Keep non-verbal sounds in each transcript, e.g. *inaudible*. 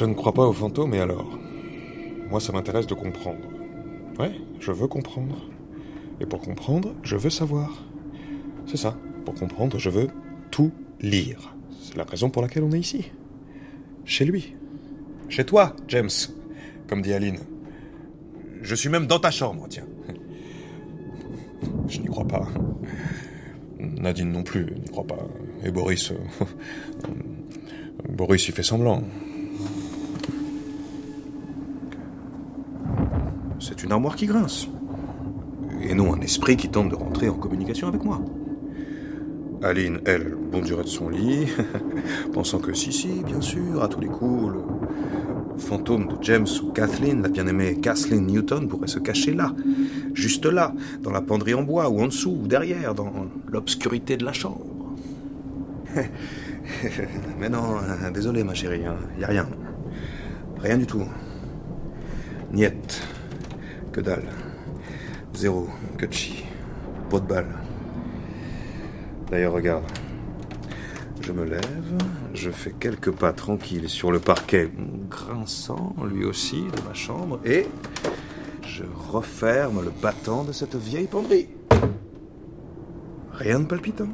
Je ne crois pas aux fantômes, et alors? Moi, ça m'intéresse de comprendre. Ouais, je veux comprendre. Et pour comprendre, je veux savoir. C'est ça. Pour comprendre, je veux tout lire. C'est la raison pour laquelle on est ici. Chez lui. Chez toi, James. Comme dit Aline. Je suis même dans ta chambre, tiens. Je n'y crois pas. Nadine non plus n'y croit pas. Et Boris. euh, *laughs* Boris, il fait semblant. C'est une armoire qui grince. Et non un esprit qui tente de rentrer en communication avec moi. Aline, elle, bondirait de son lit, *laughs* pensant que si, si, bien sûr, à tous les coups, le fantôme de James ou Kathleen, la bien-aimée Kathleen Newton, pourrait se cacher là, juste là, dans la penderie en bois, ou en dessous, ou derrière, dans l'obscurité de la chambre. *laughs* Mais non, euh, désolé ma chérie, il y a rien. Rien du tout. Niet. Que dalle. Zéro. Que de de balle. D'ailleurs, regarde. Je me lève, je fais quelques pas tranquilles sur le parquet grinçant, lui aussi, de ma chambre, et je referme le battant de cette vieille penderie. Rien de palpitant.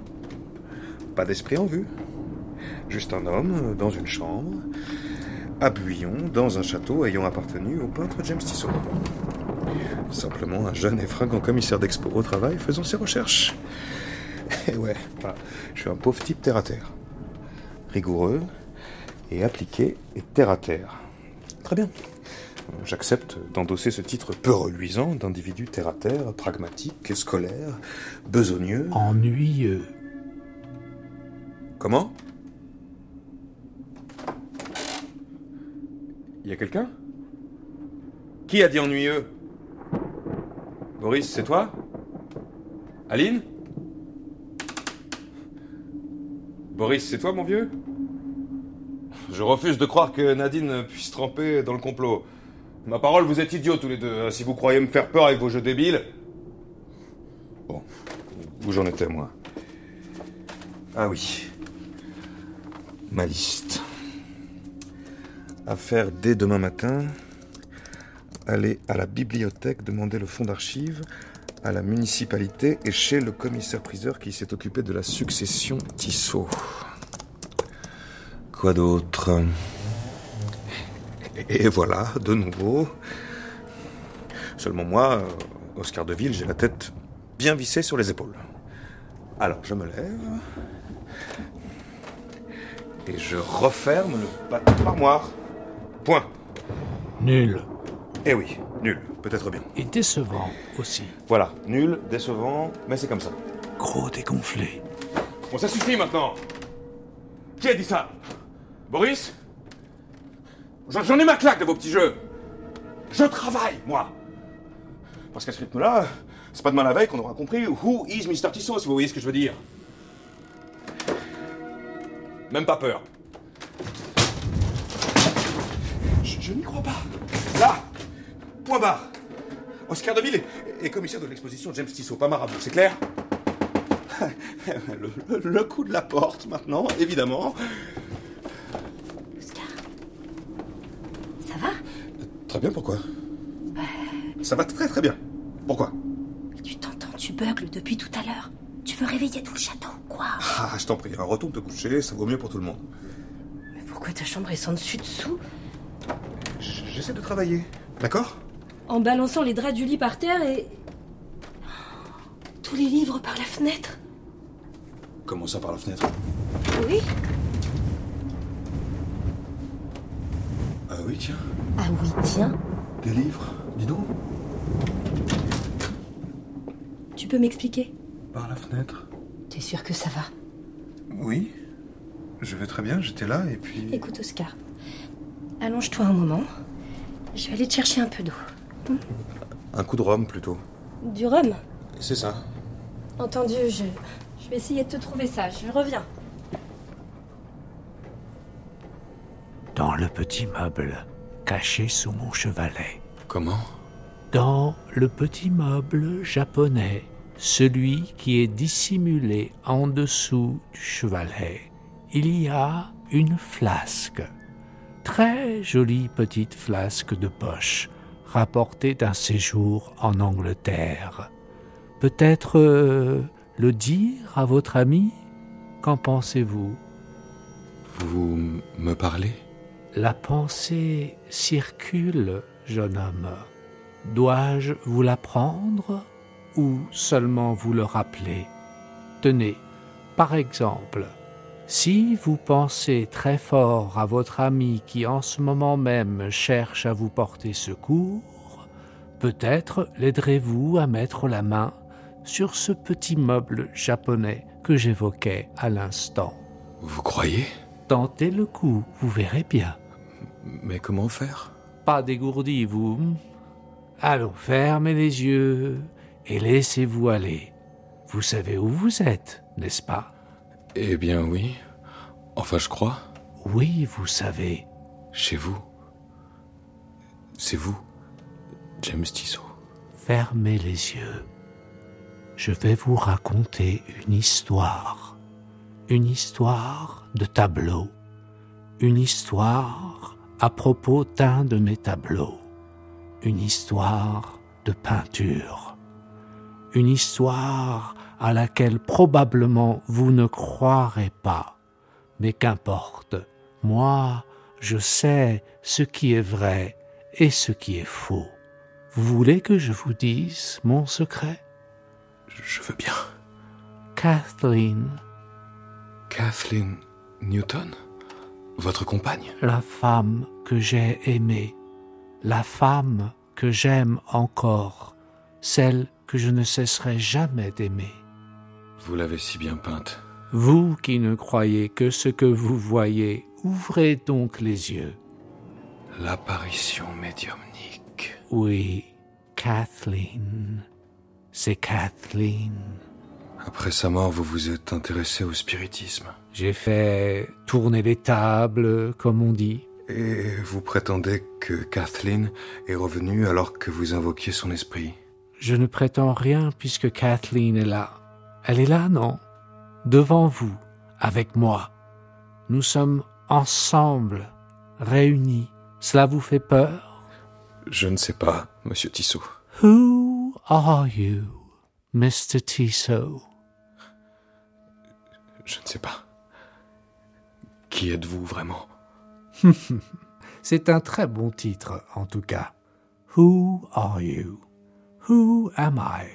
Pas d'esprit en vue. Juste un homme dans une chambre, à Buyon, dans un château ayant appartenu au peintre James Tissot. Simplement un jeune et fringant commissaire d'expo au travail faisant ses recherches. *laughs* Et ouais, bah, je suis un pauvre type terre à terre. Rigoureux et appliqué et terre à terre. Très bien. J'accepte d'endosser ce titre peu reluisant d'individu terre à terre, pragmatique, scolaire, besogneux. Ennuyeux. Comment? Il y a quelqu'un? Qui a dit ennuyeux? Boris, c'est toi? Aline? Boris, c'est toi, mon vieux? Je refuse de croire que Nadine puisse tremper dans le complot. Ma parole, vous êtes idiots tous les deux. Si vous croyez me faire peur avec vos jeux débiles. Bon, où j'en étais, moi? Ah oui. Ma liste. À faire dès demain matin. Aller à la bibliothèque demander le fonds d'archives à la municipalité et chez le commissaire-priseur qui s'est occupé de la succession Tissot. Quoi d'autre? Et voilà, de nouveau. Seulement moi, Oscar Deville, j'ai la tête bien vissée sur les épaules. Alors, je me lève. Et je referme le bâton de l'armoire. Point. Nul. Eh oui, nul, peut-être bien. Et décevant aussi. Voilà, nul, décevant, mais c'est comme ça. Gros dégonflé. Bon, ça suffit maintenant. Qui a dit ça? Boris? J'en ai ma claque de vos petits jeux. Je travaille, moi. Parce qu'à ce rythme-là, c'est pas demain la veille qu'on aura compris Who is Mr. Tissot, si vous voyez ce que je veux dire. Même pas peur. Je, je n'y crois pas. Là Point barre. Oscar Deville est, est commissaire de l'exposition James Tissot, pas marabout, c'est clair *laughs* le, le- le coup de la porte maintenant, évidemment. Oscar Ça va? Très bien, pourquoi? Ça va très très bien. Pourquoi? Tu t'entends, tu beugles depuis tout à l'heure. Tu veux réveiller tout le château quoi? Ah, je t'en prie, un retour te coucher, ça vaut mieux pour tout le monde. Mais pourquoi ta chambre est sans dessus-dessous J- J'essaie de travailler, d'accord? En balançant les draps du lit par terre et... Tous les livres par la fenêtre Comment ça par la fenêtre? Oui Ah oui, tiens, Ah oui, tiens. des livres, dis donc. Tu peux m'expliquer? Par la fenêtre T'es sûr que ça va? Oui, je vais très bien, j'étais là et puis... Écoute, Oscar. Allonge-toi un moment. Je vais aller te chercher un peu d'eau. Un coup de rhum plutôt. Du rhum C'est ça. Entendu, je... Je vais essayer de te trouver ça. Je reviens. Dans le petit meuble, caché sous mon chevalet. Comment? Dans le petit meuble japonais, celui qui est dissimulé en dessous du chevalet, il y a une flasque. très jolie petite flasque de poche rapportée d'un séjour en Angleterre. Peut-être euh, le dire à votre ami? Qu'en pensez-vous? Vous me parlez? La pensée circule, jeune homme. Dois-je vous l'apprendre ou seulement vous le rappeler? Tenez, par exemple, si vous pensez très fort à votre ami qui en ce moment même cherche à vous porter secours, peut-être l'aiderez-vous à mettre la main sur ce petit meuble japonais que j'évoquais à l'instant. Vous croyez? Tentez le coup, vous verrez bien. Mais comment faire? Pas dégourdi, vous. Allons, fermez les yeux et laissez-vous aller. Vous savez où vous êtes, n'est-ce pas? Eh bien oui. Enfin, je crois. Oui, vous savez. Chez vous. C'est vous, James Tissot. Fermez les yeux. Je vais vous raconter une histoire. Une histoire de tableau. Une histoire à propos d'un de mes tableaux. Une histoire de peinture. Une histoire à laquelle probablement vous ne croirez pas. Mais qu'importe, moi, je sais ce qui est vrai et ce qui est faux. Vous voulez que je vous dise mon secret? Je veux bien. Kathleen, Kathleen Newton? Votre compagne? La femme que j'ai aimée, la femme que j'aime encore, celle que je ne cesserai jamais d'aimer. Vous l'avez si bien peinte. Vous qui ne croyez que ce que vous voyez, ouvrez donc les yeux. L'apparition médiumnique. Oui, Kathleen, c'est Kathleen. Après sa mort, vous vous êtes intéressé au spiritisme. J'ai fait tourner les tables, comme on dit. Et vous prétendez que Kathleen est revenue alors que vous invoquiez son esprit Je ne prétends rien puisque Kathleen est là. Elle est là, non? Devant vous, avec moi. Nous sommes ensemble, réunis. Cela vous fait peur? Je ne sais pas, monsieur Tissot. Who are you, Mr. Tissot? Je ne sais pas. Qui êtes-vous vraiment? *laughs* C'est un très bon titre, en tout cas. Who are you? Who am I?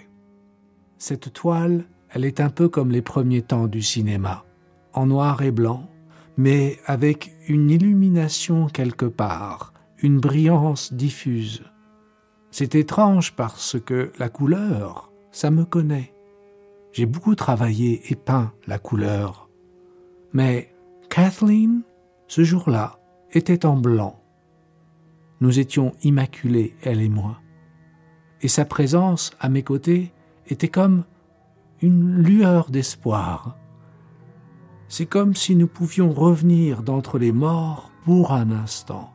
Cette toile, elle est un peu comme les premiers temps du cinéma, en noir et blanc, mais avec une illumination quelque part, une brillance diffuse. C'est étrange parce que la couleur, ça me connaît. J'ai beaucoup travaillé et peint la couleur. Mais Kathleen, ce jour-là, était en blanc. Nous étions immaculés, elle et moi. Et sa présence à mes côtés était comme une lueur d'espoir. C'est comme si nous pouvions revenir d'entre les morts pour un instant.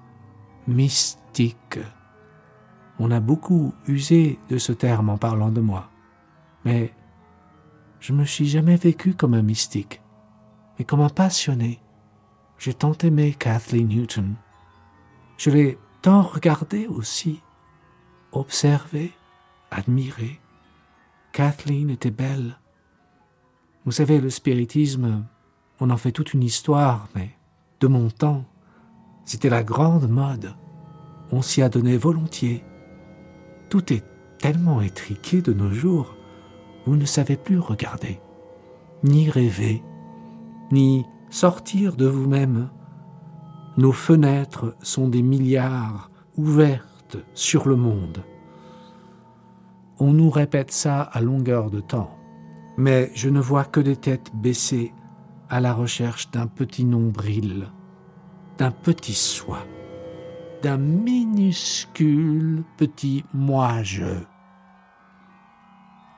Mystique. On a beaucoup usé de ce terme en parlant de moi. Mais je me suis jamais vécu comme un mystique, mais comme un passionné. J'ai tant aimé Kathleen Newton. Je l'ai tant regardée aussi, observée, admirée. Kathleen était belle. Vous savez, le spiritisme, on en fait toute une histoire, mais de mon temps, c'était la grande mode. On s'y a donné volontiers. Tout est tellement étriqué de nos jours, vous ne savez plus regarder, ni rêver, ni sortir de vous-même. Nos fenêtres sont des milliards ouvertes sur le monde. On nous répète ça à longueur de temps, mais je ne vois que des têtes baissées à la recherche d'un petit nombril, d'un petit soi, d'un minuscule petit moi-je.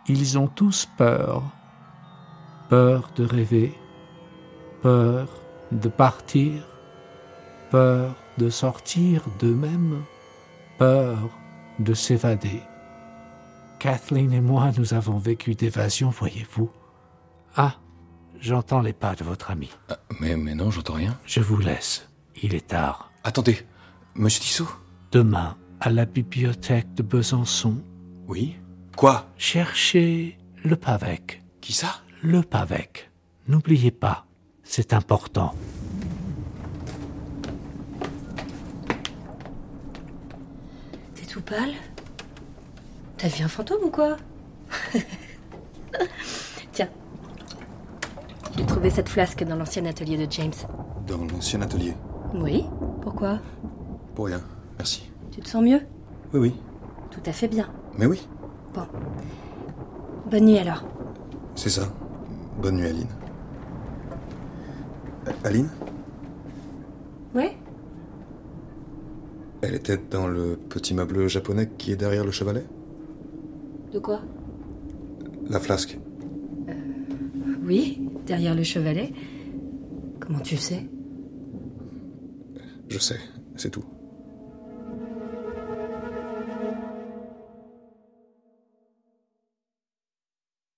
Ils ont tous peur, peur de rêver, peur de partir, peur de sortir d'eux-mêmes, peur de s'évader. Kathleen et moi, nous avons vécu d'évasion, voyez-vous. Ah, j'entends les pas de votre ami. Ah, mais, mais non, j'entends rien. Je vous laisse. Il est tard. Attendez, monsieur Tissot? Demain, à la bibliothèque de Besançon, Oui Quoi? Cherchez le Pavec. Qui ça? Le Pavec. N'oubliez pas, c'est important. T'es tout pâle? T'as vu un fantôme ou quoi *laughs* Tiens. J'ai trouvé cette flasque dans l'ancien atelier de James. Dans l'ancien atelier. Oui Pourquoi Pour rien, merci. Tu te sens mieux Oui, oui. Tout à fait bien. Mais oui, Bon. Bonne nuit alors. c'est ça. Bonne nuit, Aline. Aline Ouais Elle était dans le petit meuble japonais qui est derrière le chevalet? De quoi La flasque. Oui, derrière le chevalet. Comment tu sais? Je sais, c'est tout.